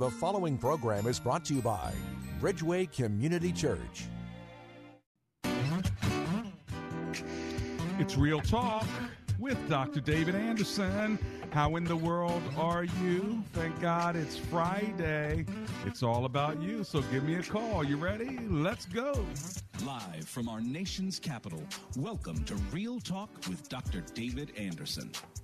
The following program is brought to you by Bridgeway Community Church. It's Real Talk with Dr. David Anderson. How in the world are you? Thank God it's Friday. It's all about you, so give me a call. You ready? Let's go. Live from our nation's capital, welcome to Real Talk with Dr. David Anderson.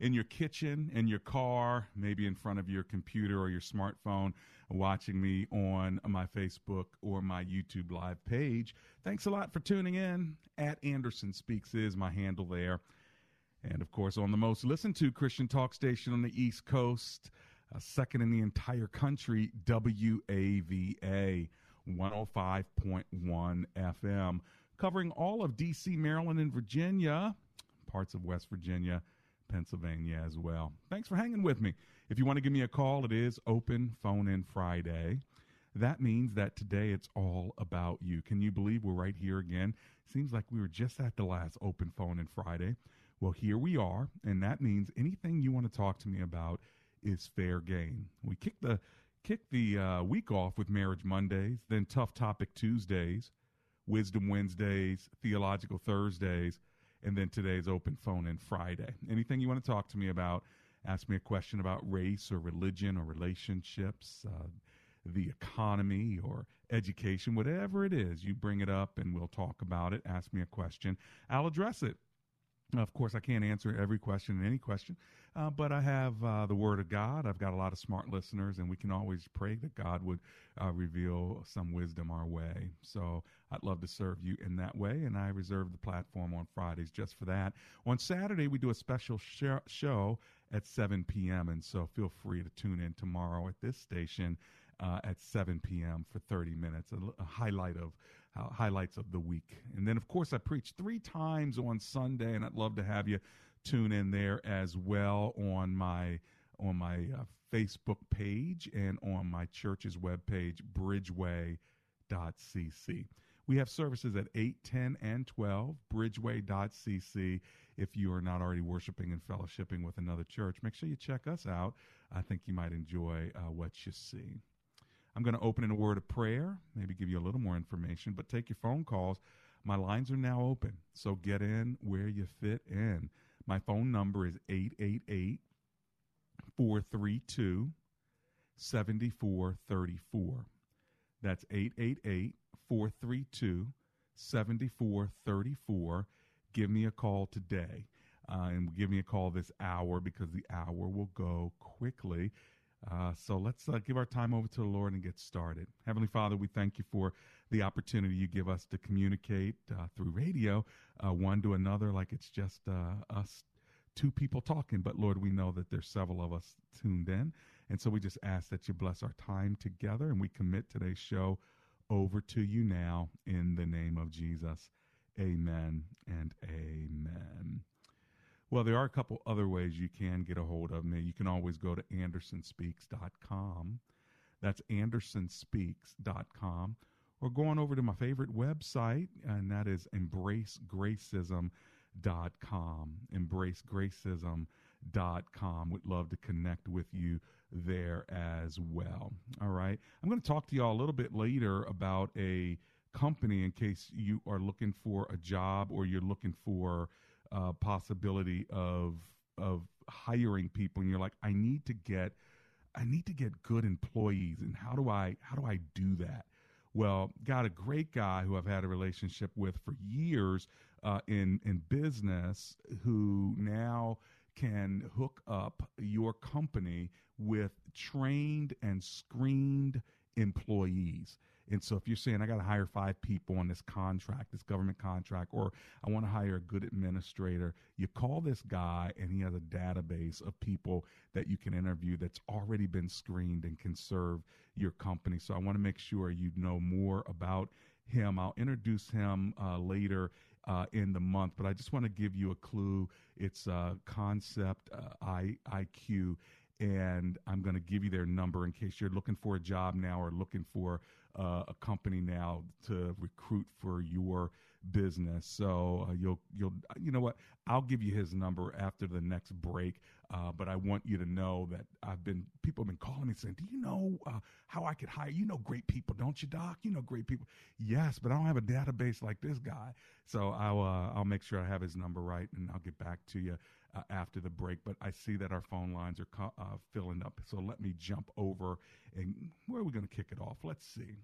in your kitchen, in your car, maybe in front of your computer or your smartphone, watching me on my Facebook or my YouTube live page. Thanks a lot for tuning in. At Anderson Speaks is my handle there. And of course, on the most listened to Christian talk station on the East Coast, second in the entire country, WAVA 105.1 FM, covering all of DC, Maryland, and Virginia, parts of West Virginia Pennsylvania as well. Thanks for hanging with me. If you want to give me a call, it is open phone in Friday. That means that today it's all about you. Can you believe we're right here again? Seems like we were just at the last open phone in Friday. Well, here we are, and that means anything you want to talk to me about is fair game. We kick the kick the uh, week off with Marriage Mondays, then Tough Topic Tuesdays, Wisdom Wednesdays, Theological Thursdays, and then today's open phone in Friday. Anything you want to talk to me about, ask me a question about race or religion or relationships, uh, the economy or education, whatever it is, you bring it up and we'll talk about it. Ask me a question, I'll address it. Of course, I can't answer every question and any question, uh, but I have uh, the Word of God. I've got a lot of smart listeners, and we can always pray that God would uh, reveal some wisdom our way. So I'd love to serve you in that way, and I reserve the platform on Fridays just for that. On Saturday, we do a special sh- show at 7 p.m., and so feel free to tune in tomorrow at this station uh, at 7 p.m. for 30 minutes, a, a highlight of highlights of the week. And then, of course, I preach three times on Sunday, and I'd love to have you tune in there as well on my on my uh, Facebook page and on my church's webpage, bridgeway.cc. We have services at 8, 10, and 12, bridgeway.cc. If you are not already worshiping and fellowshipping with another church, make sure you check us out. I think you might enjoy uh, what you see. I'm going to open in a word of prayer, maybe give you a little more information, but take your phone calls. My lines are now open, so get in where you fit in. My phone number is 888 432 7434. That's 888 432 7434. Give me a call today. Uh, and give me a call this hour because the hour will go quickly. Uh, so let's uh, give our time over to the Lord and get started. Heavenly Father, we thank you for the opportunity you give us to communicate uh, through radio, uh, one to another, like it's just uh, us two people talking. But Lord, we know that there's several of us tuned in. And so we just ask that you bless our time together and we commit today's show over to you now in the name of Jesus. Amen and amen. Well, there are a couple other ways you can get a hold of me. You can always go to andersonspeaks.com. That's andersonspeaks.com. Or go on over to my favorite website, and that is embracegracism.com. Embracegracism.com. Would love to connect with you there as well. All right. I'm going to talk to you all a little bit later about a company in case you are looking for a job or you're looking for a possibility of of hiring people and you're like I need to get I need to get good employees, and how do I how do I do that? Well, got a great guy who I've had a relationship with for years uh, in in business, who now can hook up your company with trained and screened employees. And so if you're saying I got to hire five people on this contract, this government contract, or I want to hire a good administrator, you call this guy and he has a database of people that you can interview that's already been screened and can serve your company. So I want to make sure you know more about him. I'll introduce him uh, later uh, in the month, but I just want to give you a clue. It's uh, Concept uh, I, IQ, and I'm going to give you their number in case you're looking for a job now or looking for uh, a company now to recruit for your business. So uh, you'll you'll you know what? I'll give you his number after the next break. Uh, but I want you to know that I've been people have been calling me saying, "Do you know uh, how I could hire? You know great people, don't you, Doc? You know great people." Yes, but I don't have a database like this guy. So I'll uh, I'll make sure I have his number right, and I'll get back to you uh, after the break. But I see that our phone lines are co- uh, filling up, so let me jump over and where are we going to kick it off? Let's see.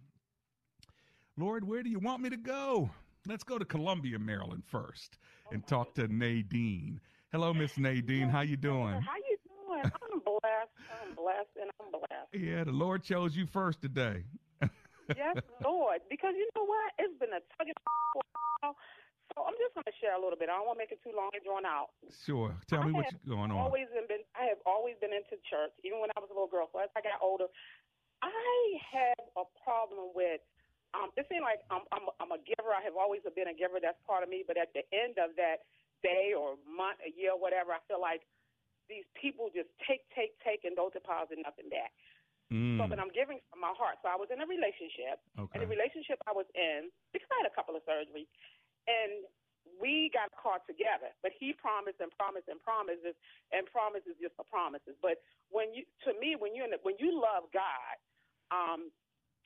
Lord, where do you want me to go? Let's go to Columbia, Maryland first and talk to Nadine. Hello, Miss Nadine. How you doing? How you doing? I'm blessed. I'm blessed, and I'm blessed. Yeah, the Lord chose you first today. yes, Lord. Because you know what? It's been a tug for a while. So I'm just going to share a little bit. I don't want to make it too long and drawn out. Sure. Tell me I what's going on. Always been. I have always been into church, even when I was a little girl. So as I got older, I have a problem with. Um, it seems like I'm, I'm, I'm a giver. I have always been a giver. That's part of me. But at the end of that, day or month, a year, whatever, I feel like these people just take, take, take, and don't deposit nothing back. Mm. So, but I'm giving from my heart. So I was in a relationship, Okay. and the relationship I was in, because I had a couple of surgeries, and we got caught together. But he promised and promised and promises, and promises just the promises. But when you, to me, when you when you love God, um,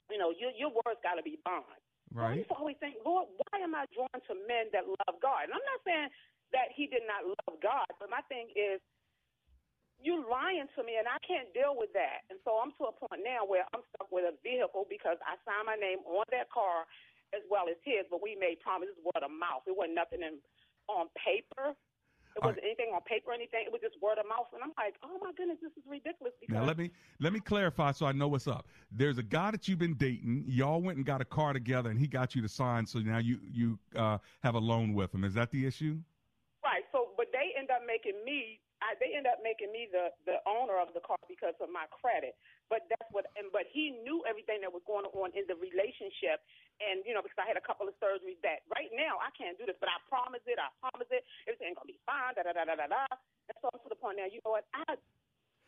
you know, your your words got to be bond. Right. So I always think, Lord, why am I drawn to men that love God? And I'm not saying that he did not love God, but my thing is, you're lying to me, and I can't deal with that. And so I'm to a point now where I'm stuck with a vehicle because I signed my name on that car as well as his, but we made promises word of mouth. It wasn't nothing in, on paper. It All wasn't anything on paper or anything. It was just word of mouth. And I'm like, oh my goodness, this is ridiculous. Because Now let me let me clarify so I know what's up. There's a guy that you've been dating. Y'all went and got a car together, and he got you to sign. So now you you uh, have a loan with him. Is that the issue? Right. So, but they end up making me. I, they end up making me the the owner of the car because of my credit. But that's what. And but he knew everything that was going on in the relationship. And you know, because I had a couple of surgeries that right now I can't do this, but I promise it. I promise it. Everything's gonna be fine. Da da da da da da. And so I'm to the point now. You know what? I.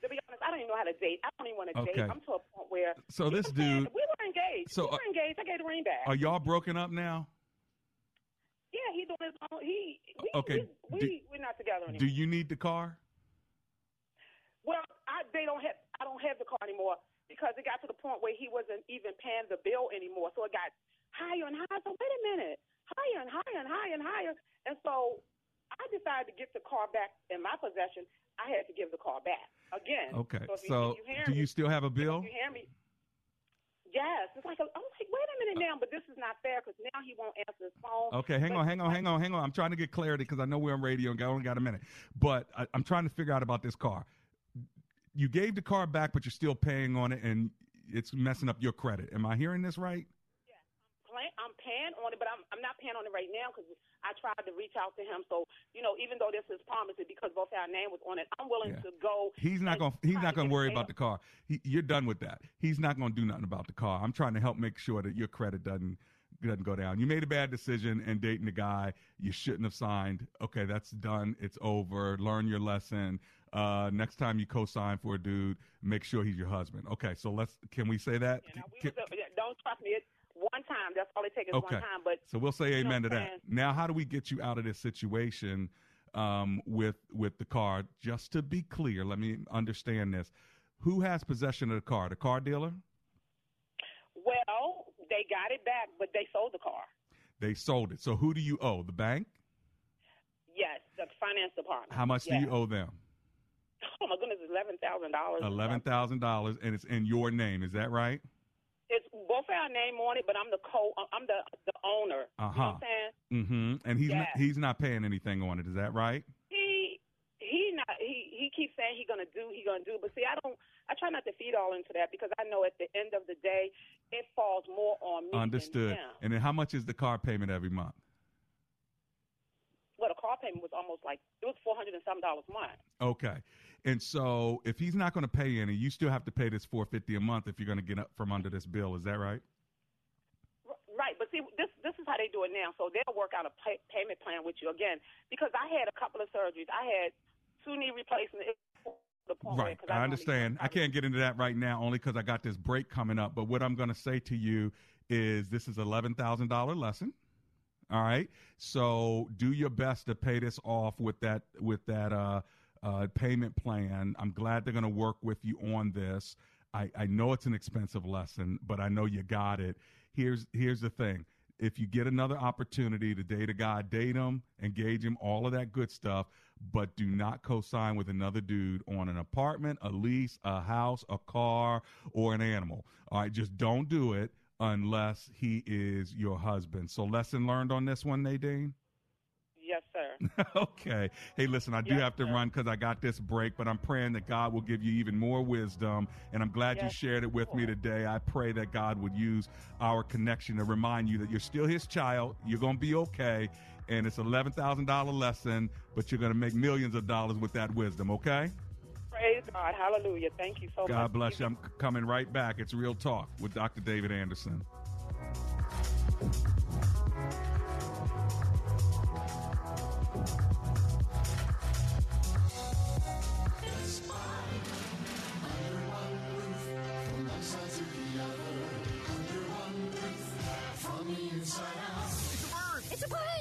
To be honest, I don't even know how to date. I don't even want to Okay. date. I'm to a point where. So this know what I'm saying? dude- We were engaged. So, we were engaged. I gave the ring back. Are y'all broken up now? yeah, he doing his own. He. We, Okay. We, Do- we, we're not together anymore. Do you need the car? Well, I they don't have I don't have the car anymore because it got to the point where he wasn't even paying the bill anymore. So it got higher and higher. So wait a minute, higher and higher and higher and higher. And so I decided to get the car back in my possession. I had to give the car back again. Okay. So, you, So you do me, you still have a bill? you hear me. Yes, it's like I'm like, wait a minute now, but this is not fair because now he won't answer his phone. Okay, hang But- on, hang on, hang on, hang on. I'm trying to get clarity because I know we're on radio and I only got a minute. But I, I'm trying to figure out about this car. You gave the car back, but you're still paying on it, and it's messing up your credit. Am I hearing this right? plan, I'm paying on it, but I'm I'm not paying on it right now because I tried to reach out to him. So you know, even though this is promised, because both our name was on it, I'm willing Yeah. to go. He's not going. He's not to going to worry about the car. He, you're done with that. He's not going to do nothing about the car. I'm trying to help make sure that your credit doesn't doesn't go down. You made a bad decision and dating the guy you shouldn't have signed. Okay, that's done. It's over. Learn your lesson. Uh, next time you co-sign for a dude, make sure he's your husband. Okay, so let's. Can we say that? I- we Can- don't trust me. It's one time. That's all it takes is Okay. one time. But So we'll say amen to that. Now, how do we get you out of this situation um, with with the car? Just to be clear, let me understand this. Who has possession of the car? The car dealer? well, they got it back, but they sold the car. They sold it. So who do you owe? The bank? Yes, the finance department. How much do you owe them? Oh my goodness, eleven thousand dollars. Eleven thousand dollars, and it's in your name. Is that right? It's both our name on it, but I'm the co. I'm the the owner. Uh huh. You know saying? Mm-hmm. And he's not, he's not paying anything on it. Is that right? He he not he he keeps saying he gonna do he gonna do, but see I don't I try not to feed all into that because I know at the end of the day it falls more on me. Understood. And then how much is the car payment every month? Well, the car payment was almost like it was four hundred and some dollars a month. Okay. And so if he's not going to pay any, you still have to pay this four fifty a month if you're going to get up from under this bill. Is that right? Right, but see, this this is how they do it now. So they'll work out a pay, payment plan with you again. Because I had a couple of surgeries. I had two knee replacements. Right, was to the point where- Right. 'cause I understand. I can't get into that right now only because I got this break coming up. But what I'm going to say to you is this is $11,000 lesson. All right. So do your best to pay this off with that with that uh, uh, payment plan. I'm glad they're going to work with you on this. I, I know it's an expensive lesson, but I know you got it. Here's here's the thing. If you get another opportunity to date a guy, date him, engage him, all of that good stuff, but do not co-sign with another dude on an apartment, a lease, a house, a car, or an animal. All right, just don't do it unless he is your husband. So lesson learned on this one, Nadine? Yes, sir. okay. Hey, listen, I do Yes, have to sir. run because I got this break, but I'm praying that God will give you even more wisdom. And I'm glad you shared it with me today. I pray that God would use our connection to remind you that you're still his child. You're going to be okay. And it's $11,000 lesson, but you're going to make millions of dollars with that wisdom, okay? Praise God. Hallelujah. Thank you so much. God bless you. I'm coming right back. It's Real Talk with Dr. David Anderson.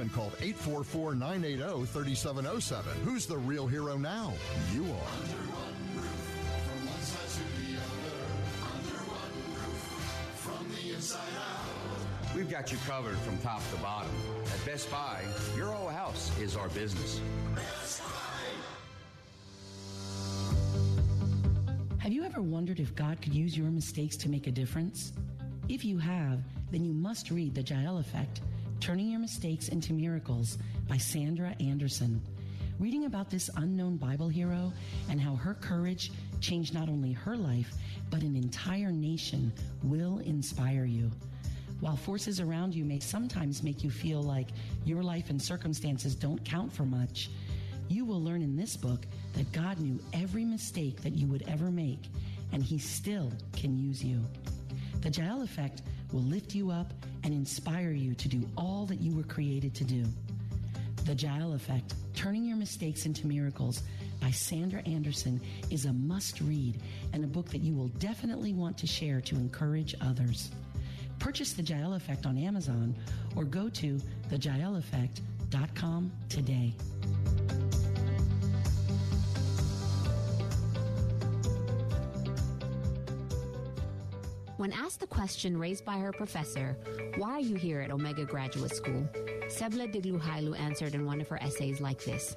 and called 844-980-3707. Who's the real hero now? You are. We've got you covered from top to bottom. At Best Buy, your whole house is our business. Have you ever wondered if God could use your mistakes to make a difference? If you have, then you must read The Jael Effect Turning Your Mistakes into Miracles by Sandra Anderson. Reading about this unknown Bible hero and how her courage changed not only her life, but an entire nation will inspire you. While forces around you may sometimes make you feel like your life and circumstances don't count for much, you will learn in this book that God knew every mistake that you would ever make, and He still can use you. The Jael Effect will lift you up and inspire you to do all that you were created to do. The Jael Effect Turning Your Mistakes into Miracles by Sandra Anderson is a must read and a book that you will definitely want to share to encourage others. Purchase The Jael Effect on Amazon or go to thejaeleffect.com today. When asked the question raised by her professor, why are you here at Omega Graduate School? Sebla Digluhailu answered in one of her essays like this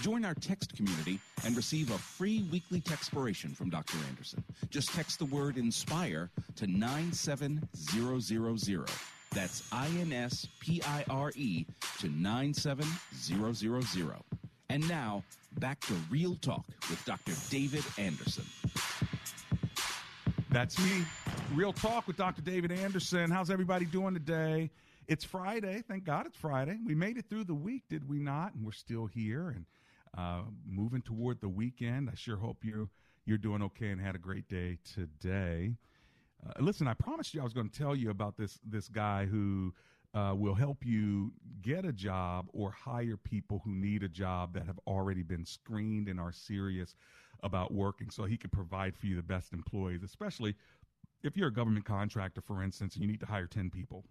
Join our text community and receive a free weekly textpiration from Dr. Anderson. Just text the word INSPIRE to 97000. That's I N S P I R E to 97000. And now, back to Real Talk with Dr. David Anderson. That's me. Real Talk with Dr. David Anderson. How's everybody doing today? It's Friday. Thank God it's Friday. We made it through the week, did we not? And we're still here and uh, moving toward the weekend. I sure hope you you're doing okay and had a great day today. Uh, listen, I promised you I was going to tell you about this this guy who uh, will help you get a job or hire people who need a job that have already been screened and are serious about working so he can provide for you the best employees, especially if you're a government contractor, for instance, and you need to hire 10 people.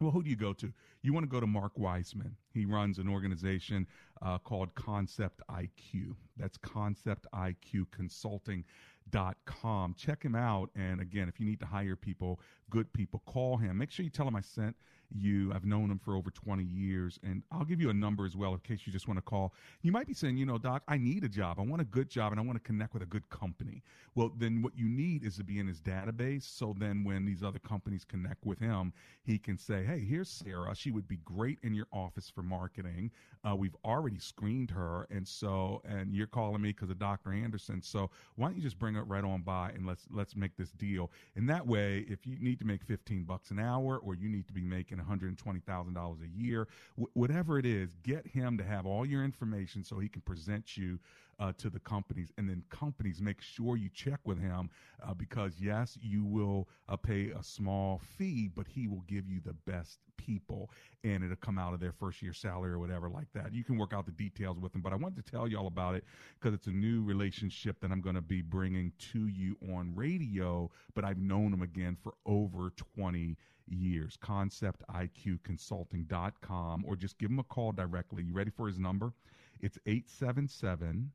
Well, who do you go to? You want to go to Mark Wiseman. He runs an organization uh, called Concept IQ. That's conceptiqconsulting.com. Check him out. And again, if you need to hire people, good people, call him. Make sure you tell him I sent you. I've known him for over 20 years, and I'll give you a number as well in case you just want to call. You might be saying, you know, Doc, I need a job. I want a good job, and I want to connect with a good company. Well, then what you need is to be in his database. So then when these other companies connect with him, he can say, hey, here's Sarah. She would be great in your office for marketing. Uh, we've already screened her, and so and you're calling me because of Dr. Anderson. So why don't you just bring it right on by and let's let's make this deal. And that way, if you need to make 15 bucks an hour or you need to be making $120,000 a year, w- whatever it is, get him to have all your information so he can present you uh, to the companies. And then companies make sure you check with him uh, because, yes, you will uh, pay a small fee, but he will give you the best people and it'll come out of their first year salary or whatever like that. You can work out the details with him, but I wanted to tell you all about it because it's a new relationship that I'm going to be bringing to you on radio, but I've known him again for over 20 years. ConceptIQConsulting.com or just give him a call directly. You ready for his number? It's 877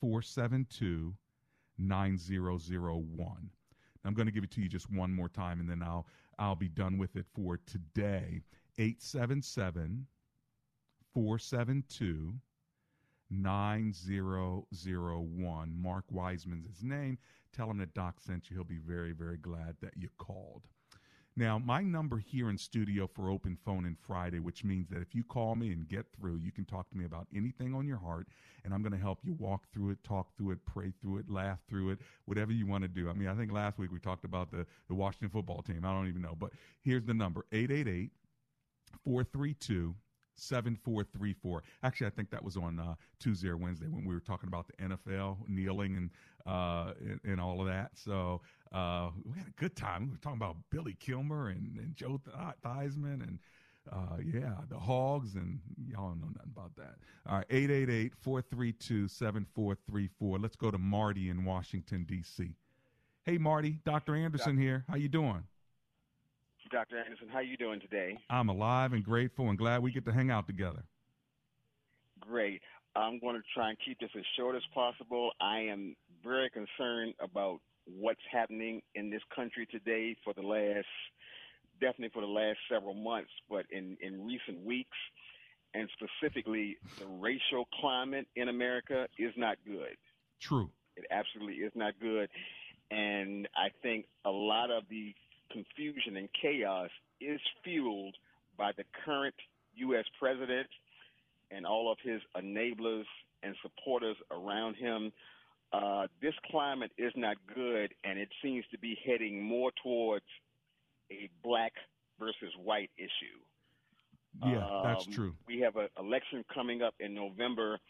472 9001. I'm going to give it to you just one more time and then I'll I'll be done with it for today. 877 472 9001. Mark Wiseman's his name. Tell him that Doc sent you. He'll be very, very glad that you called. Now, my number here in studio for open phone in Friday, which means that if you call me and get through, you can talk to me about anything on your heart, and I'm going to help you walk through it, talk through it, pray through it, laugh through it, whatever you want to do. I mean, I think last week we talked about the, the Washington football team. I don't even know, but here's the number 888 432 7434. Actually, I think that was on uh, Tuesday or Wednesday when we were talking about the NFL kneeling and uh, and, and, all of that. So uh, we had a good time. We were talking about Billy Kilmer and, and Joe Theismann and uh, yeah, the Hogs, and y'all don't know nothing about that. All right, 888 432 7434. Let's go to Marty in Washington, D.C. Hey, Marty, Dr. Anderson here. How you doing? Dr. Anderson, how are you doing today? I'm alive and grateful and glad we get to hang out together. Great. I'm going to try and keep this as short as possible. I am very concerned about what's happening in this country today for the last, definitely for the last several months, but in, in recent weeks, and specifically the racial climate in America is not good. True. It absolutely is not good. And I think a lot of the confusion and chaos is fueled by the current U.S. president and all of his enablers and supporters around him. Uh, this climate is not good, and it seems to be heading more towards a black versus white issue. Yeah, that's Um, true. We have an election coming up in November,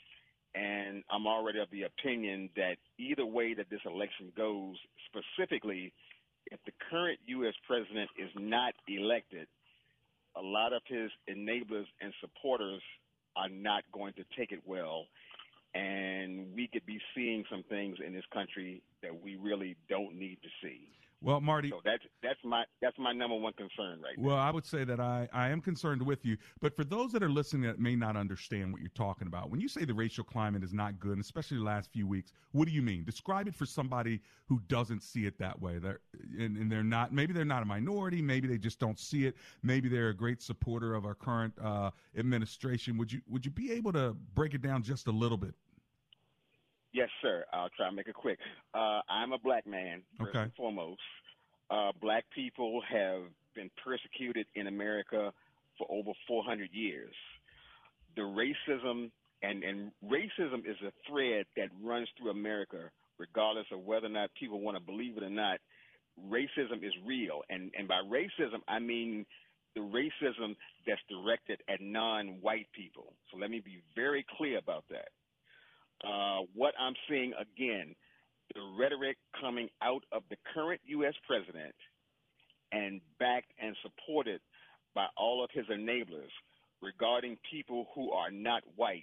and I'm already of the opinion that either way that this election goes, specifically, if the current U.S. president is not elected, a lot of his enablers and supporters are not going to take it well. And we could be seeing some things in this country that we really don't need to see. Well, Marty, So that's that's my that's my number one concern right now. Well, I would say that I, I am concerned with you. But for those that are listening that may not understand what you're talking about, when you say the racial climate is not good, especially the last few weeks, what do you mean? Describe it for somebody who doesn't see it that way. They're, and, and they're not, maybe they're not a minority. Maybe they just don't see it. Maybe they're a great supporter of our current uh, administration. Would you, would you be able to break it down just a little bit? Yes, sir. I'll try to make it quick. Uh, I'm a black man, first Okay. and foremost. Uh, black people have been persecuted in America for over 400 years. The racism and, and racism is a thread that runs through America, regardless of whether or not people want to believe it or not. Racism is real, and and by racism I mean the racism that's directed at non-white people. So let me be very clear about that uh, what I'm seeing again, the rhetoric coming out of the current U.S. president and backed and supported by all of his enablers regarding people who are not white.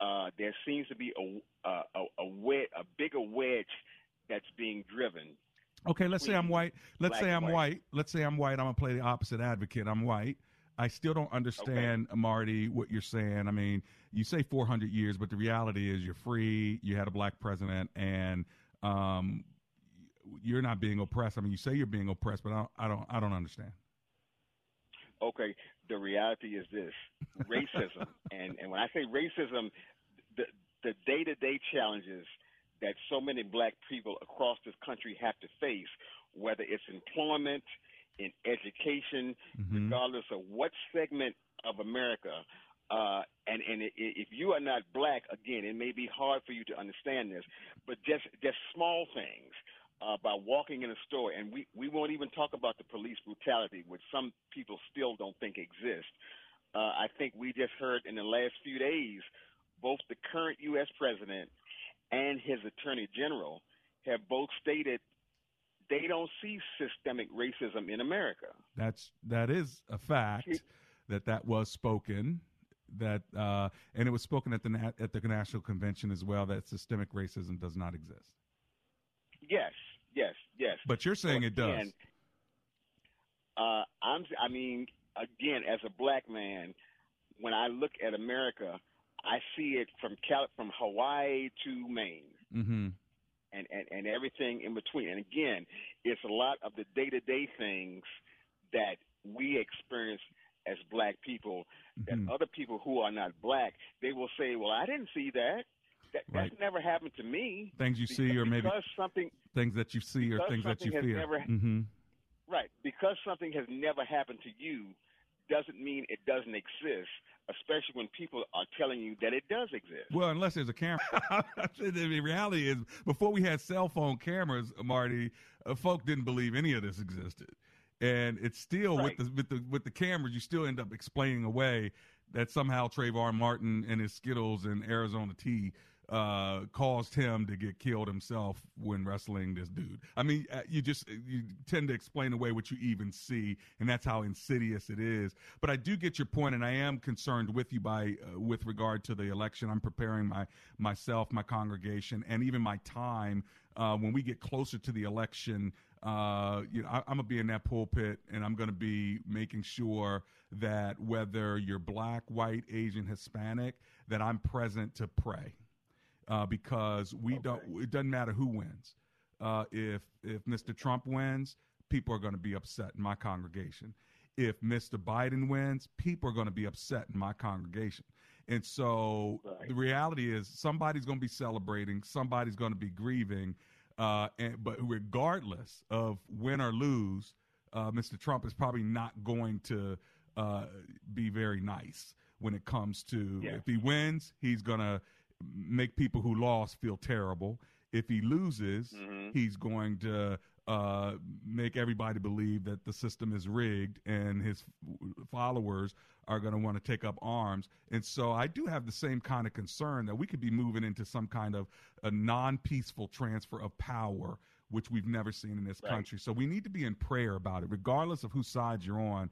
Uh, there seems to be a a, a, a, wed- a bigger wedge that's being driven. Okay, let's say I'm white. Let's say I'm white. white. Let's say I'm white. I'm gonna play the opposite advocate. I'm white. I still don't understand, Marty, what you're saying. I mean, you say 400 years, but the reality is you're free. You had a black president, and um, you're not being oppressed. I mean, you say you're being oppressed, but I don't. I don't, I don't understand. Okay, the reality is this: racism, and and when I say racism, the the day to day challenges that so many black people across this country have to face, whether it's employment, in education, Mm-hmm. regardless of what segment of America. Uh, and and if you are not black, again, it may be hard for you to understand this, but just just small things uh, by walking in a store, and we we won't even talk about the police brutality, which some people still don't think exists. Uh, I think we just heard in the last few days, both the current U.S. president and his attorney general have both stated they don't see systemic racism in America. That's that is a fact that that was spoken. That uh, and it was spoken at the at the national convention as well. That systemic racism does not exist. Yes, yes, yes. But you're saying it does. Uh, I'm. I mean, again, as a black man, when I look at America, I see it from Cal- from Hawaii to Maine. Mm-hmm. and, and, and everything in between. And again, it's a lot of the day to day things that we experience as black people Mm-hmm. other people who are not black, they will say, Well, I didn't see that. That Right. that's never happened to me. Things you see, or maybe because something things that you see, or things that you fear. never- mm-hmm. right, because something has never happened to you doesn't mean it doesn't exist, especially when people are telling you that it does exist. Well, unless there's a camera. the reality is, before we had cell phone cameras, Marty, uh, folk didn't believe any of this existed, and it's still Right. with the with the with the cameras, you still end up explaining away that somehow Trayvon Martin and his Skittles and Arizona tea uh, caused him to get killed himself when wrestling this dude. I mean, uh, you just you tend to explain away what you even see, and that's how insidious it is. But I do get your point, and I am concerned with you by uh, with regard to the election. I'm preparing my myself, my congregation, and even my time uh, when we get closer to the election. Uh, you know, I, I'm gonna be in that pulpit, and I'm gonna be making sure that whether you're black, white, Asian, Hispanic, that I'm present to pray uh, because we don't. It doesn't matter who wins. Uh, if if Mr. Trump wins, people are going to be upset in my congregation. If Mr. Biden wins, people are going to be upset in my congregation. And so the reality is, somebody's going to be celebrating, somebody's going to be grieving. Uh, and, but regardless of win or lose, uh, Mr. Trump is probably not going to uh, be very nice when it comes to Yes. if he wins, he's gonna make people who lost feel terrible. If he loses, Mhm. he's going to uh, make everybody believe that the system is rigged, and his followers are going to want to take up arms. And so, I do have the same kind of concern that we could be moving into some kind of a non-peaceful transfer of power, which we've never seen in this Right. country. So, we need to be in prayer about it, regardless of whose side you're on.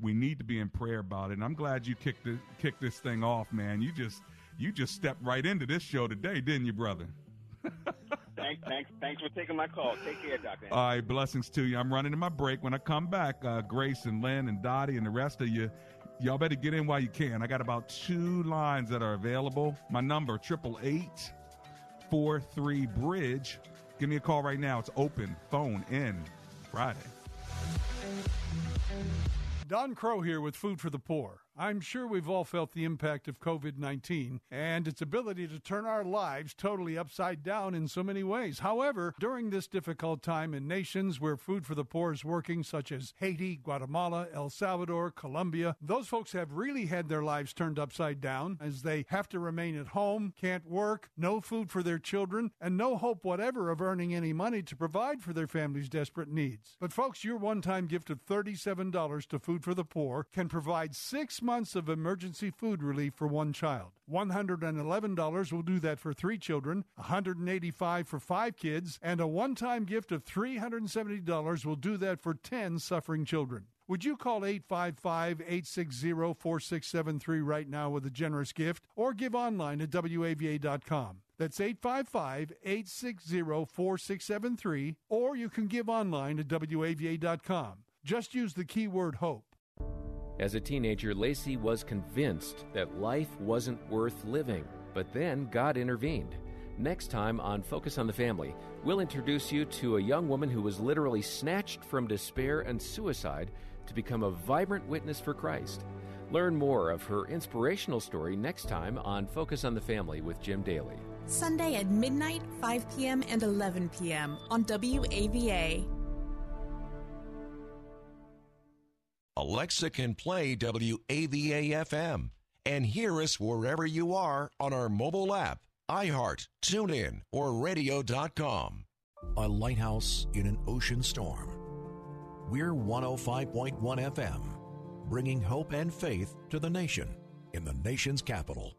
We need to be in prayer about it. And I'm glad you kicked this, kicked this thing off, man. You just you just stepped right into this show today, didn't you, brother? Thanks, thanks, thanks for taking my call. Take care, Doctor. All right, blessings to you. I'm running to my break. When I come back, uh, Grace and Lynn and Dottie and the rest of you, y'all better get in while you can. I got about two lines that are available. My number, triple eight four three bridge. Give me a call right now. It's open, phone in Friday. Don Crow here with Food for the Poor. I'm sure we've all felt the impact of COVID 19 and its ability to turn our lives totally upside down in so many ways. However, during this difficult time in nations where Food for the Poor is working, such as Haiti, Guatemala, El Salvador, Colombia, those folks have really had their lives turned upside down as they have to remain at home, can't work, no food for their children, and no hope whatever of earning any money to provide for their family's desperate needs. But, folks, your one time gift of $37 to Food for the Poor can provide six months of emergency food relief for one child. $111 will do that for three children, $185 for five kids, and a one time gift of $370 will do that for 10 suffering children. Would you call 855 860 4673 right now with a generous gift or give online at WAVA.com? That's 855 860 4673 or you can give online at WAVA.com. Just use the keyword hope. As a teenager, Lacey was convinced that life wasn't worth living. But then God intervened. Next time on Focus on the Family, we'll introduce you to a young woman who was literally snatched from despair and suicide to become a vibrant witness for Christ. Learn more of her inspirational story next time on Focus on the Family with Jim Daly. Sunday at midnight, 5 p.m., and 11 p.m. on WAVA. Alexa can play WAVA FM and hear us wherever you are on our mobile app, iHeart, TuneIn, or radio.com. A lighthouse in an ocean storm. We're 105.1 FM, bringing hope and faith to the nation in the nation's capital.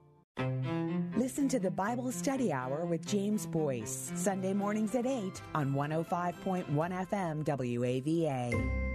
Listen to the Bible Study Hour with James Boice, Sunday mornings at 8 on 105.1 FM WAVA.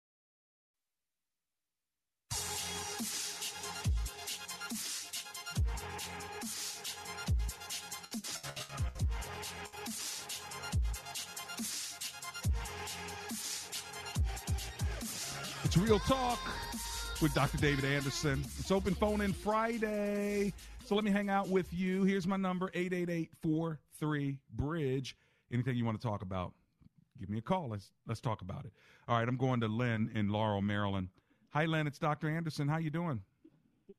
Real Talk with Dr. David Anderson. It's open phone in Friday. So let me hang out with you. Here's my number 888 Bridge. Anything you want to talk about, give me a call. Let's let's talk about it. All right, I'm going to Lynn in Laurel, Maryland. Hi Lynn, it's Dr. Anderson. How you doing?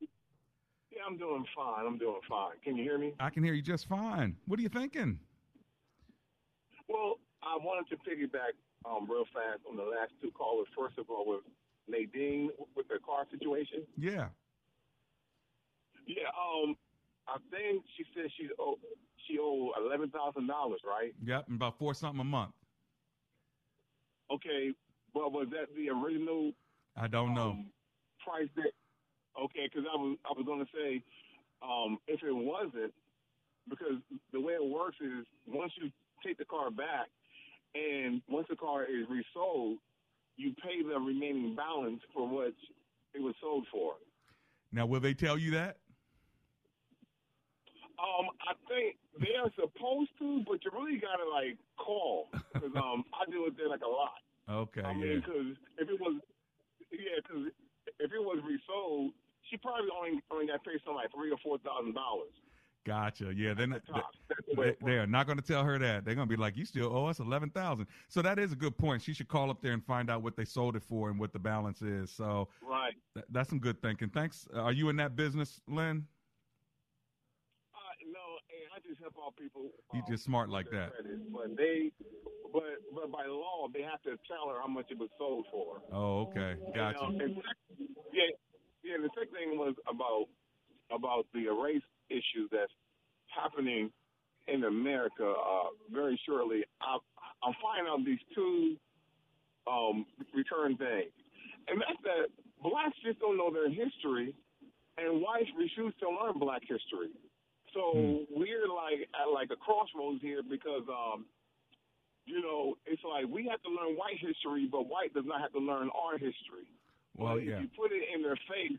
Yeah, I'm doing fine. I'm doing fine. Can you hear me? I can hear you just fine. What are you thinking? Well, I wanted to piggyback um, real fast on the last two callers. First of all, with Nadine with the car situation. Yeah. Yeah. Um, I think she said she owe she owe eleven thousand dollars, right? Yep, and about four something a month. Okay. but was that the original I don't know. price that? Okay, because I was I was going to say, um, if it wasn't, because the way it works is once you take the car back, and once the car is resold, you pay the remaining balance for what it was sold for. Now, will they tell you that? Um, I think they are supposed to, but you really gotta like call because um, I deal with that like a lot. Okay, I yeah. mean, because if it was, yeah, because if it was resold, she probably only only got paid something like three or four thousand dollars. Gotcha. Yeah, they're not, they, they are not going to tell her that. They're going to be like, "You still owe us eleven thousand. So that is a good point. She should call up there and find out what they sold it for and what the balance is. So Right. th- that's some good thinking. Thanks. Uh, are you in that business, Lynn? Uh, no, I just help out people. You um, just smart like that. credit. But they, but but by law, they have to tell her how much it was sold for. Oh, okay. Gotcha. And, um, and yeah, yeah. The second thing was about about the race issue that's happening in America uh, very shortly. I, I'm finding out these two um, return things, and that's that blacks just don't know their history, and whites refuse to learn black history. So we're like at like a crossroads here because um, you know, it's like we have to learn white history, but white does not have to learn our history. Well, But yeah. If you put it in their face,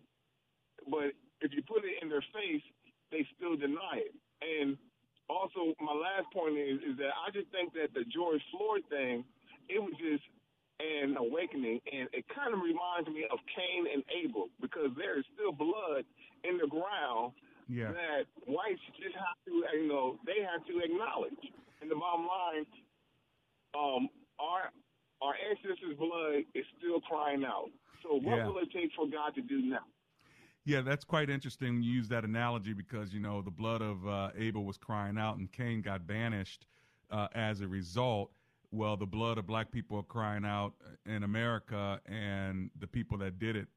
but if you put it in their face, they still deny it. And also, my last point is is that I just think that the George Floyd thing, it was just an awakening, and it kind of reminds me of Cain and Abel because there is still blood in the ground Yeah. that whites just have to, you know, they have to acknowledge. And the bottom line, um, our our ancestors' blood is still crying out. So what Yeah. will it take for God to do now? Yeah, that's quite interesting. You use that analogy because you know the blood of uh, Abel was crying out, and Cain got banished uh, as a result. Well, the blood of black people are crying out in America, and the people that did it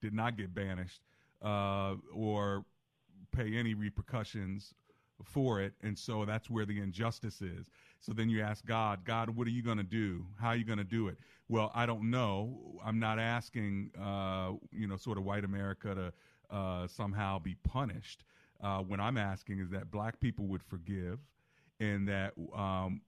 did not get banished uh, or pay any repercussions for it, and so that's where the injustice is. So then you ask God, God, what are you going to do? How are you going to do it? Well, I don't know. I'm not asking, uh, you know, sort of white America to uh, somehow be punished. Uh, what I'm asking is that black people would forgive, and that um,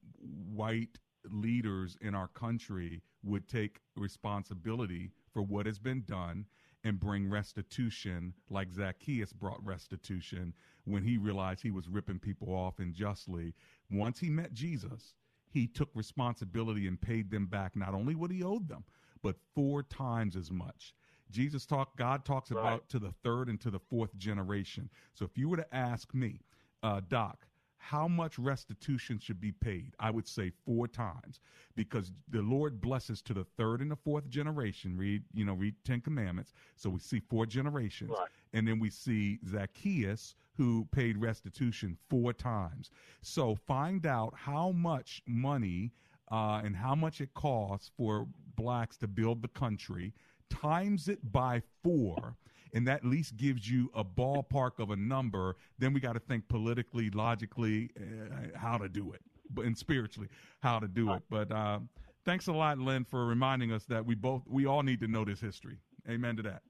white leaders in our country would take responsibility for what has been done and bring restitution like Zacchaeus brought restitution when he realized he was ripping people off unjustly. Once he met Jesus, he took responsibility and paid them back not only what he owed them, but four times as much. Jesus talked, God talks about to the third and to the fourth generation. So if you were to ask me, uh, Doc, how much restitution should be paid? I would say four times because the Lord blesses to the third and the fourth generation. Read, you know, read Ten Commandments. So we see four generations. And then we see Zacchaeus who paid restitution four times. So find out how much money uh, and how much it costs for blacks to build the country, times it by four, and that at least gives you a ballpark of a number. Then we got to think politically, logically, uh, how to do it, but and spiritually how to do it. But uh, thanks a lot, Lynn, for reminding us that we both we all need to know this history. Amen to that.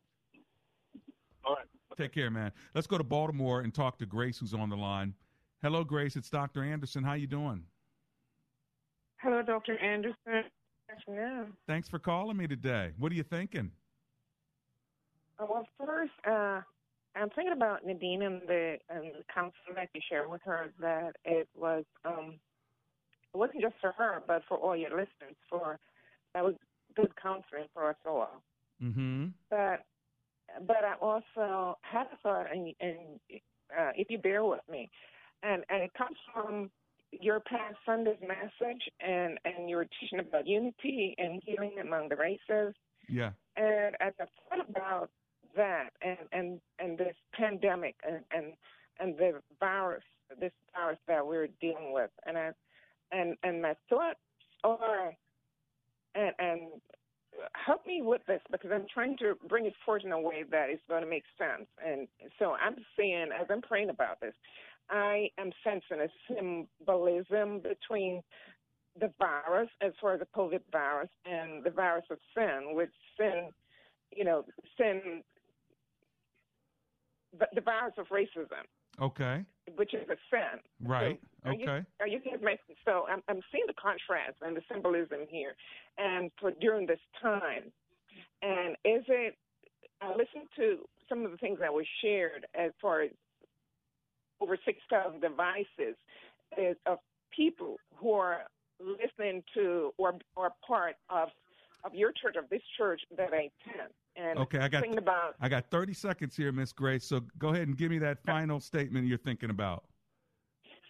All right. Take care, man. Let's go to Baltimore and talk to Grace, who's on the line. Hello, Grace. It's Dr. Anderson. How you doing? Hello, Dr. Anderson. Afternoon. Thanks for calling me today. What are you thinking? Uh, well, first, uh, I'm thinking about Nadine and the, and the counseling that you shared with her that it was, um, it wasn't just for her, but for all your listeners. For that was good counseling for us all. Mm-hmm. But but I also had a thought, and, and uh, if you bear with me, and and it comes from your past Sunday's message, and and you were teaching about unity and healing among the races, Yeah. and as I thought about that, and and and this pandemic, and and and the virus, this virus that we're dealing with, and I and and my thoughts are, and and help me with this because I'm trying to bring it forth in a way that is going to make sense. And so I'm saying, as I'm praying about this, I am sensing a symbolism between the virus, as far as the COVID virus, and the virus of sin, which sin, you know, sin the, virus of racism, Okay. which is a sin. Right. So, are you- okay. Are you making so? I'm I'm seeing the contrast and the symbolism here, and for during this time, and is it? I listened to some of the things that were shared as far as over six thousand devices is of people who are listening to or or part of of your church of this church that I attend. And Okay, I got thinking about I got 30 seconds here, Miss Grace. So go ahead and give me that final statement you're thinking about.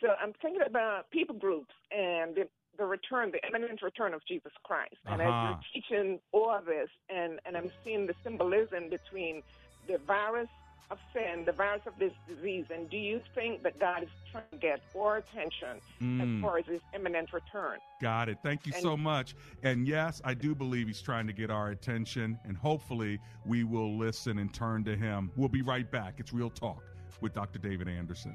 So I'm thinking about people groups and the, the return, the imminent return of Jesus Christ. And as Uh-huh. you're teaching all of this, and, and I'm seeing the symbolism between the virus of sin, the virus of this disease, and do you think that God is trying to get our attention Mm. as far as his imminent return? Got it. Thank you And- so much. And yes, I do believe he's trying to get our attention, and hopefully we will listen and turn to him. We'll be right back. It's Real Talk with Dr. David Anderson.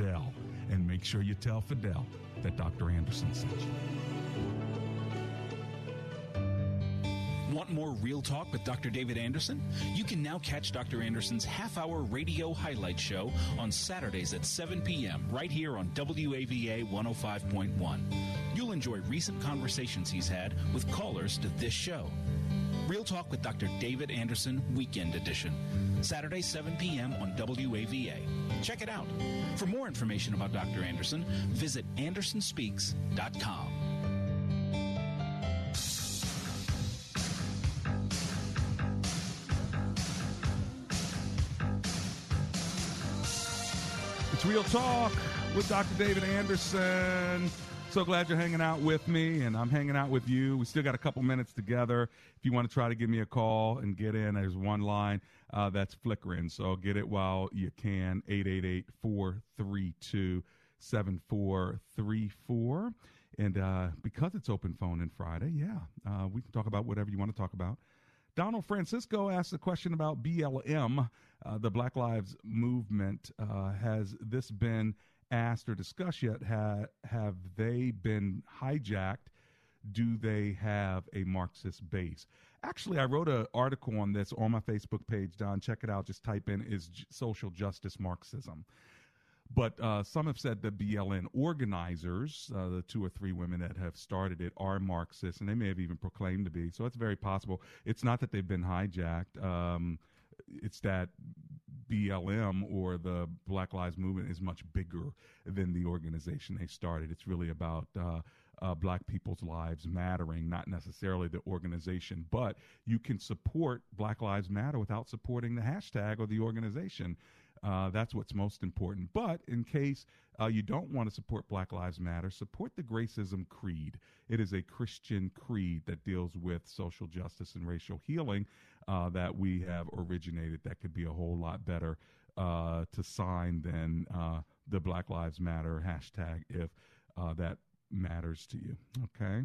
Fidel. And make sure you tell Fidel that Dr. Anderson sent you. Want more real talk with Dr. David Anderson? You can now catch Dr. Anderson's half hour radio highlight show on Saturdays at 7 p.m. right here on WAVA 105.1. You'll enjoy recent conversations he's had with callers to this show. Real Talk with Dr. David Anderson Weekend Edition. Saturday, 7 p.m. on WAVA. Check it out. For more information about Dr. Anderson, visit andersonspeaks.com. It's Real Talk with Dr. David Anderson. So glad you're hanging out with me, and I'm hanging out with you. We still got a couple minutes together. If you want to try to give me a call and get in, there's one line uh, that's flickering. So get it while you can 888 432 7434. And uh, because it's open phone and Friday, yeah, uh, we can talk about whatever you want to talk about. Donald Francisco asked a question about BLM, uh, the Black Lives Movement. Uh, has this been asked or discussed yet? Ha- have they been hijacked? Do they have a Marxist base? Actually, I wrote an article on this on my Facebook page, Don. Check it out. Just type in is j- social justice Marxism. But uh, some have said the BLM organizers, uh, the two or three women that have started it, are Marxists, and they may have even proclaimed to be. So it's very possible. It's not that they've been hijacked. Um, it's that BLM or the Black Lives Movement is much bigger than the organization they started. It's really about uh, uh, black people's lives mattering, not necessarily the organization. But you can support Black Lives Matter without supporting the hashtag or the organization. Uh, that's what's most important. But in case uh, you don't want to support Black Lives Matter, support the Gracism Creed. It is a Christian creed that deals with social justice and racial healing. Uh, that we have originated that could be a whole lot better uh, to sign than uh, the Black Lives Matter hashtag if uh, that matters to you. Okay.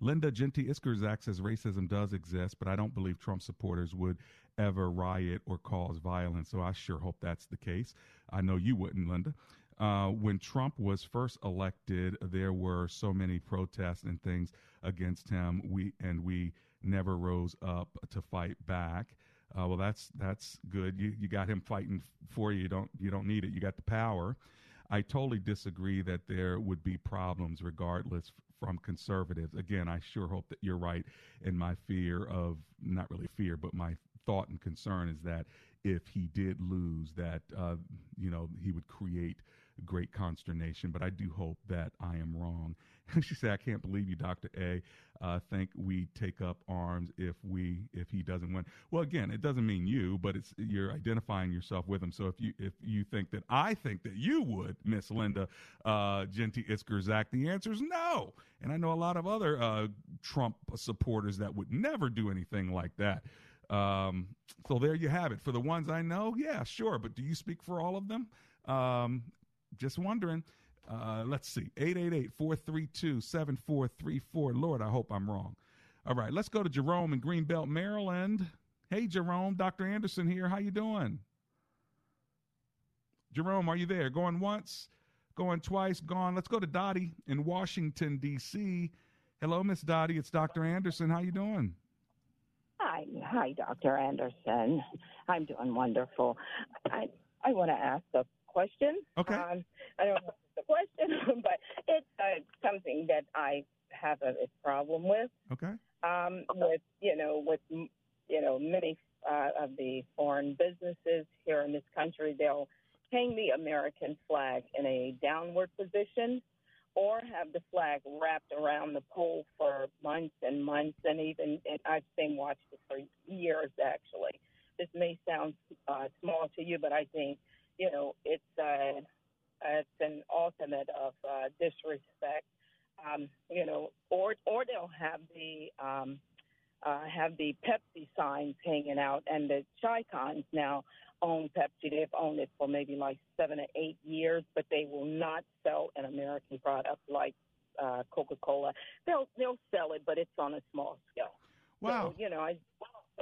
Linda Genty Iskerzak says racism does exist, but I don't believe Trump supporters would ever riot or cause violence. So I sure hope that's the case. I know you wouldn't, Linda. Uh, when Trump was first elected, there were so many protests and things against him. We and we never rose up to fight back. Uh, well, that's that's good. You you got him fighting for you. You don't you don't need it. You got the power. I totally disagree that there would be problems regardless from conservatives. Again, I sure hope that you're right. And my fear of not really fear, but my thought and concern is that if he did lose, that uh, you know he would create great consternation. But I do hope that I am wrong. she said, "I can't believe you, Doctor A. Uh, think we take up arms if we if he doesn't win." Well, again, it doesn't mean you, but it's you're identifying yourself with him. So if you if you think that I think that you would, Miss Linda uh, Genty Iskerzak, the answer is no. And I know a lot of other uh, Trump supporters that would never do anything like that. Um, so there you have it. For the ones I know, yeah, sure. But do you speak for all of them? Um, just wondering. Uh, let's see, 888-432-7434. Lord, I hope I'm wrong. All right, let's go to Jerome in Greenbelt, Maryland. Hey, Jerome, Dr. Anderson here. How you doing? Jerome, are you there? Going once, going twice, gone. Let's go to Dottie in Washington, D.C. Hello, Miss Dottie. It's Dr. Anderson. How you doing? Hi, hi, Dr. Anderson. I'm doing wonderful. I I want to ask a question. Okay. Um, I don't know if it's a question, but it's uh, something that I have a, a problem with. Okay. Um, with you know, with you know, many uh, of the foreign businesses here in this country, they'll hang the American flag in a downward position or have the flag wrapped around the pole for months and months, and even and I've seen watched it for years. Actually, this may sound uh, small to you, but I think you know it's uh, it's an ultimate of uh, disrespect. Um, you know, or or they'll have the um, uh, have the Pepsi signs hanging out, and the Chi-Cons now own Pepsi. They've owned it for maybe like seven or eight years, but they will not sell an American product like uh, Coca-Cola. They'll they'll sell it, but it's on a small scale. Wow. So, you know, I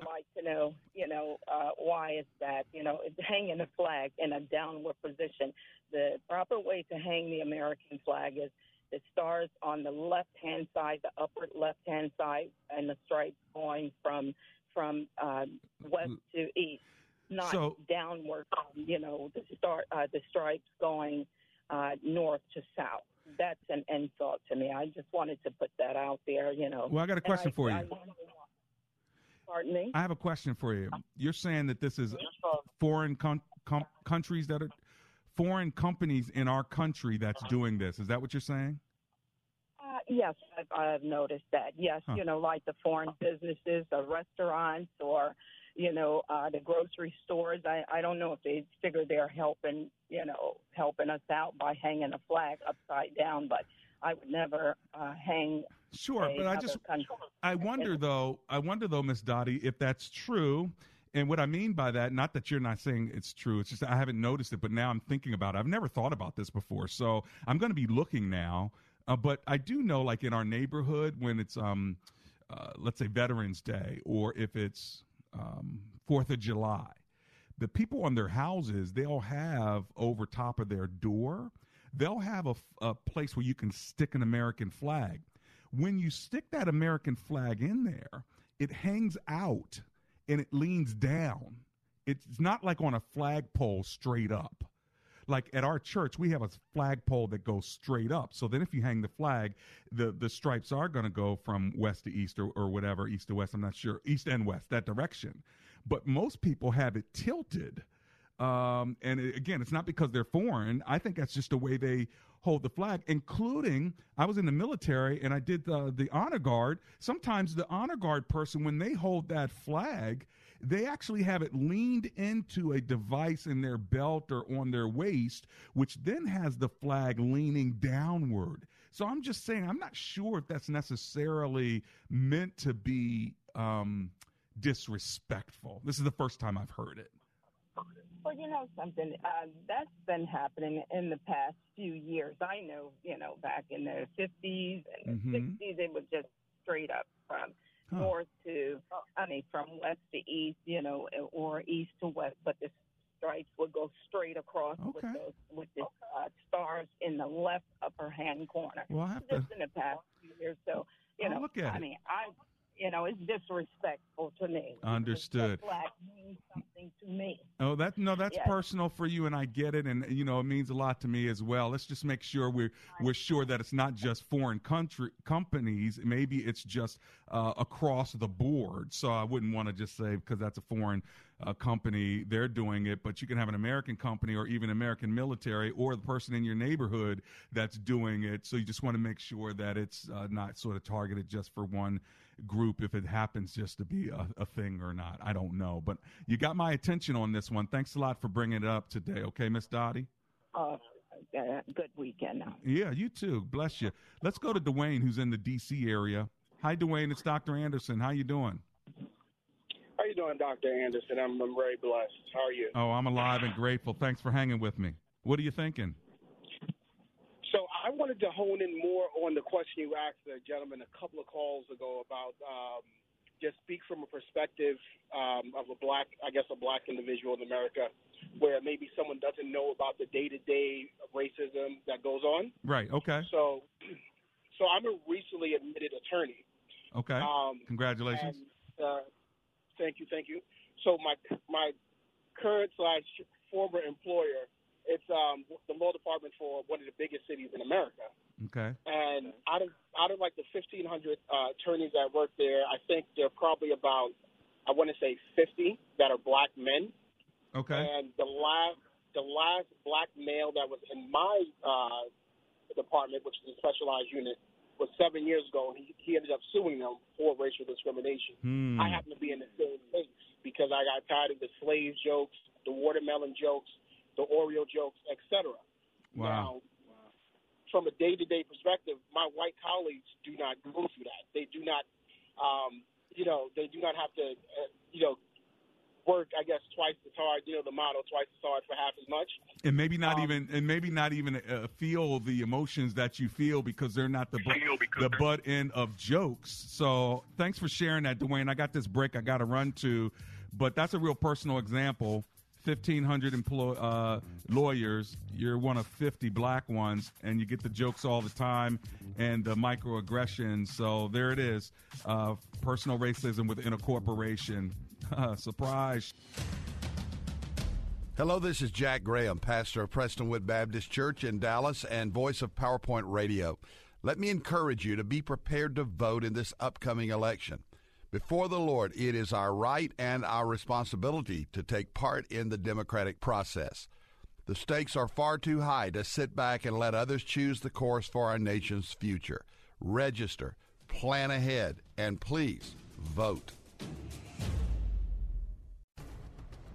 like to know, you know, uh, why is that? You know, it's hanging the flag in a downward position. The proper way to hang the American flag is the stars on the left hand side, the upper left hand side, and the stripes going from from uh, west to east, not So- downward. You know, the star uh, the stripes going uh, north to south. That's an insult to me. I just wanted to put that out there. You know. Well, I got a question for you. I- pardon me. I have a question for you. You're saying that this is foreign com- com- countries that are foreign companies in our country that's doing this. Is that what you're saying? Uh, yes, I've, I've noticed that. Yes, Huh. you know, like the foreign businesses, the restaurants, or you know, uh, the grocery stores. I, I don't know if they figure they're helping, you know, helping us out by hanging a flag upside down, but I would never uh, hang. Sure, but I just. I wonder though. I wonder though, Miss Dottie, if that's true. And what I mean by that, not that you're not saying it's true, it's just I haven't noticed it, but now I'm thinking about it. I've never thought about this before, so I'm going to be looking now. Uh, but I do know, like in our neighborhood, when it's um, uh, let's say Veterans Day, or if it's um, Fourth of July, the people on their houses they'll have over top of their door, they'll have a, a place where you can stick an American flag. When you stick that American flag in there, it hangs out and it leans down. It's not like on a flagpole straight up. Like at our church, we have a flagpole that goes straight up. So then, if you hang the flag, the the stripes are going to go from west to east or, or whatever, east to west. I'm not sure, east and west, that direction. But most people have it tilted. Um, and it- again, it's not because they're foreign. I think that's just the way they hold the flag, including I was in the military and I did the, the honor guard. Sometimes the honor guard person, when they hold that flag, they actually have it leaned into a device in their belt or on their waist, which then has the flag leaning downward. So I'm just saying, I'm not sure if that's necessarily meant to be um, disrespectful. This is the first time I've heard it. Well, you know something, uh, that's been happening in the past few years. I know, you know, back in the 50s and Mhm. the 60s, it was just straight up from Huh. north to, I mean, from west to east, you know, or east to west, but the stripes would go straight across with Okay. those with the uh, stars in the left upper hand corner. Well, I have just to- in the past few years, so you Oh, know, look at I mean, I, you know, it's disrespectful to me. Understood. Black means something to me. Oh, that no, that's Yes. personal for you, and I get it, and you know it means a lot to me as well. Let's just make sure we're we're sure that it's not just foreign country companies. Maybe it's just uh, across the board. So I wouldn't want to just say because that's a foreign uh, company they're doing it, but you can have an American company or even American military or the person in your neighborhood that's doing it. So you just want to make sure that it's uh, not sort of targeted just for one group if it happens just to be a, a thing or not. I don't know. But you got my attention on this one. Thanks a lot for bringing it up today. Okay, Miss Dottie? Uh, uh, good weekend. Yeah, you too. Bless you. Let's go to Dwayne, who's in the D.C. area. Hi, Dwayne. It's Dr. Anderson. How you doing? How you doing, Dr. Anderson? I'm, I'm very blessed. How are you? Oh, I'm alive and grateful. Thanks for hanging with me. What are you thinking? I wanted to hone in more on the question you asked the gentleman a couple of calls ago about um, just speak from a perspective um, of a black, I guess, a black individual in America, where maybe someone doesn't know about the day-to-day racism that goes on. Right. Okay. So, so I'm a recently admitted attorney. Okay. Um, Congratulations. And, uh, thank you, thank you. So my my current slash former employer, it's um, the law department for one of the biggest cities in America. Okay. And out of out of like the 1,500 uh, attorneys that work there, I think there are probably about I want to say 50 that are black men. Okay. And the last the last black male that was in my uh, department, which is a specialized unit, was seven years ago, and he, he ended up suing them for racial discrimination. Hmm. I happen to be in the same case because I got tired of the slave jokes, the watermelon jokes, the Oreo jokes, etc. Wow. Now, from a day-to-day perspective, my white colleagues do not go through that. They do not, um, you know, they do not have to, uh, you know, work. I guess twice as hard. You know, the model twice as hard for half as much. and maybe not even and maybe not even uh, feel the emotions that you feel because they're not the bu- the butt end of jokes. So thanks for sharing that, Dwayne. I got this break I got to run to, but that's a real personal example. Fifteen hundred employ uh, lawyers. You're one of fifty black ones, and you get the jokes all the time and the microaggressions. So there it is. Uh, personal racism within a corporation. Surprise. Hello, this is Jack Graham, pastor of Prestonwood Baptist Church in Dallas and voice of PowerPoint Radio. Let me encourage you to be prepared to vote in this upcoming election. Before the Lord, it is our right and our responsibility to take part in the democratic process. The stakes are far too high to sit back and let others choose the course for our nation's future. Register, plan ahead, and please vote.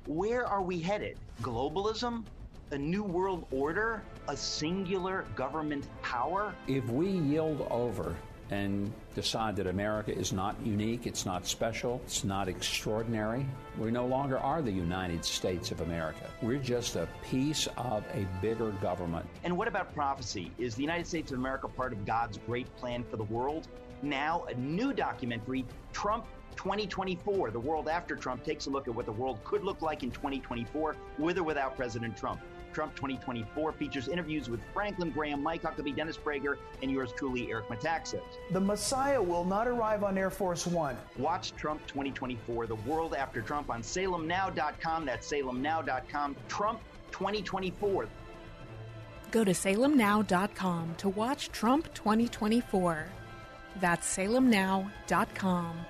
Where are we headed? Globalism? A new world order? A singular government power? If we yield over and decide that America is not unique, it's not special, it's not extraordinary, we no longer are the United States of America. We're just a piece of a bigger government. And what about prophecy? Is the United States of America part of God's great plan for the world? Now, a new documentary, Trump 2024, The World After Trump, takes a look at what the world could look like in 2024 with or without President Trump. Trump 2024 features interviews with Franklin Graham, Mike Huckabee, Dennis Prager, and yours truly, Eric Metaxas. The Messiah will not arrive on Air Force One. Watch Trump 2024, The World After Trump on salemnow.com. That's salemnow.com. Trump 2024. Go to salemnow.com to watch Trump 2024. That's salemnow.com.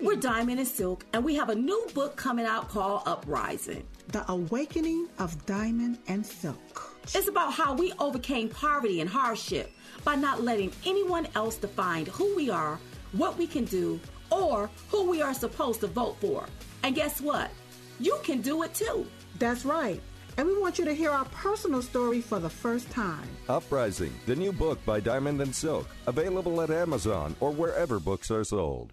We're Diamond and Silk, and we have a new book coming out called Uprising The Awakening of Diamond and Silk. It's about how we overcame poverty and hardship by not letting anyone else define who we are, what we can do, or who we are supposed to vote for. And guess what? You can do it too. That's right. and we want you to hear our personal story for the first time. Uprising, the new book by Diamond and Silk, available at Amazon or wherever books are sold.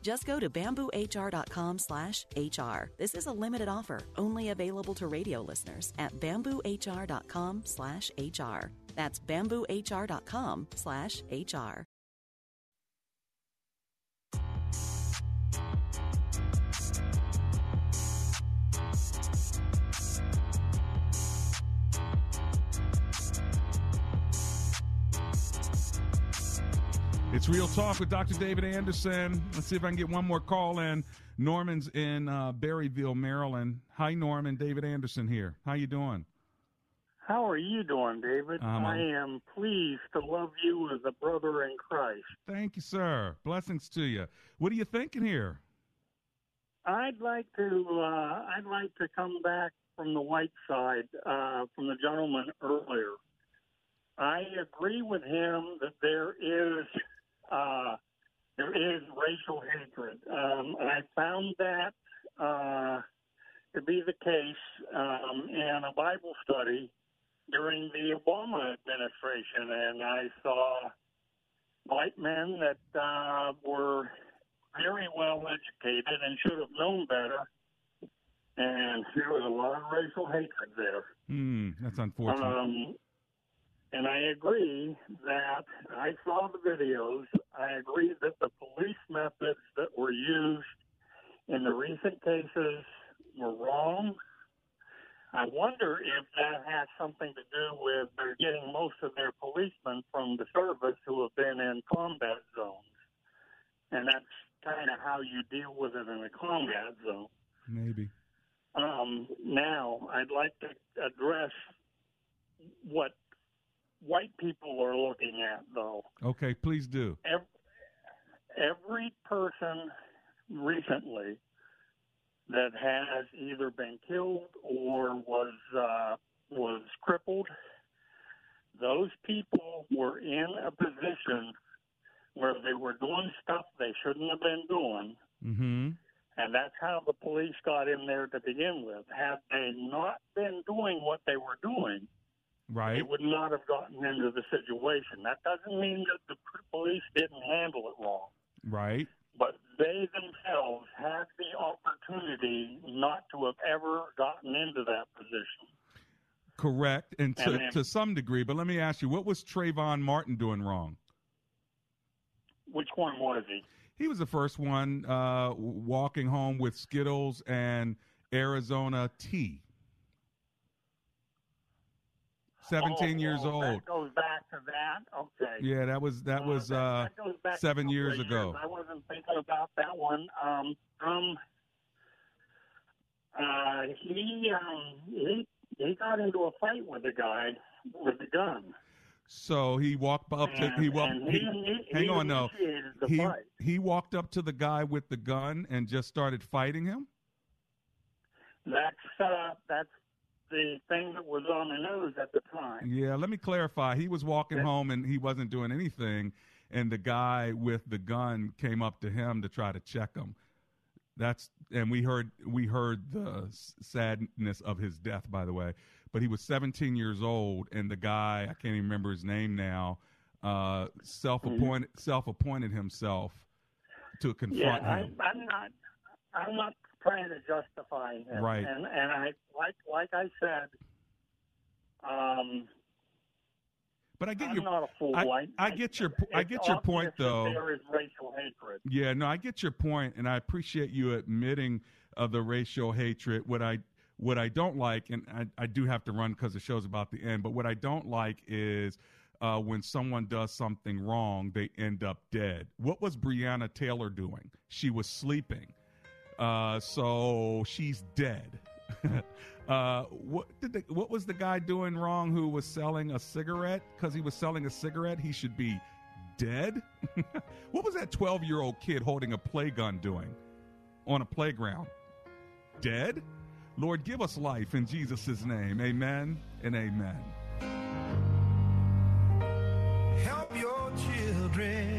Just go to bamboohr.com slash HR. This is a limited offer, only available to radio listeners at bamboohr.com slash HR. That's bamboohr.com slash HR. It's Real Talk with Dr. David Anderson. Let's see if I can get one more call in. Norman's in uh, Berryville, Maryland. Hi, Norman. David Anderson here. How you doing? How are you doing, David? Um, I am pleased to love you as a brother in Christ. Thank you, sir. Blessings to you. What are you thinking here? I'd like to uh, I'd like to come back from the white side uh, from the gentleman earlier. I agree with him that there is uh, there is racial hatred. Um, I found that uh, to be the case um, in a Bible study during the Obama administration, and I saw white men that uh, were very well educated and should have known better. And there was a lot of racial hatred there. Hmm, that's unfortunate. Um, and I agree that I saw the videos. I agree that the police methods that were used in the recent cases were wrong. I wonder if that has something to do with they're getting most of their policemen from the service who have been in combat zones. And that's kind of how you deal with it in a combat zone. Maybe. Um, now, I'd like to address what white people are looking at, though. Okay, please do. Every, every person recently that has either been killed or was uh, was crippled, those people were in a position where they were doing stuff they shouldn't have been doing. Mm-hmm. And that's how the police got in there to begin with. Had they not been doing what they were doing, Right. they would not have gotten into the situation. That doesn't mean that the police didn't handle it wrong, Right. but they themselves had the opportunity not to have ever gotten into that position. Correct, and to, And then- to some degree. But let me ask you, what was Trayvon Martin doing wrong? Which one was he? He was the first one uh, walking home with Skittles and Arizona tea. 17 Oh, years oh, old. That goes back to that. Okay. Yeah, that was that was uh, that goes back seven years of ago. I wasn't thinking about that one. Um, um, uh, he um, he he got into a fight with the guy with the gun. So he walked up to he walked. and he- he- he hang on, no. the He fight. he walked up to the guy with the gun and just started fighting him. That's uh, that's the thing that was on the news at the time. Yeah, let me clarify. He was walking home and he wasn't doing anything, and the guy with the gun came up to him to try to check him. That's and we heard we heard the sadness of his death, by the way. But he was 17 years old, and the guy I can't even remember his name now. Uh, self-appointed self-appointed himself to confront yeah, him. I, I'm not. I'm not trying to justify it. Right. And and I like like I said. Um, But I get I'm your not a fool. I, I get your I get your point though. There is racial hatred. Yeah, no, I get your point, and I appreciate you admitting of the racial hatred. What I what I don't like, and I, I do have to run because the show's about to end. But what I don't like is uh, when someone does something wrong, they end up dead. What was Breonna Taylor doing? She was sleeping. Uh, so she's dead. uh, what did the, what was the guy doing wrong who was selling a cigarette? Because he was selling a cigarette, he should be dead. what was that twelve year old kid holding a play gun doing on a playground? Dead. Lord, give us life in Jesus' name. Amen and amen. Help your children.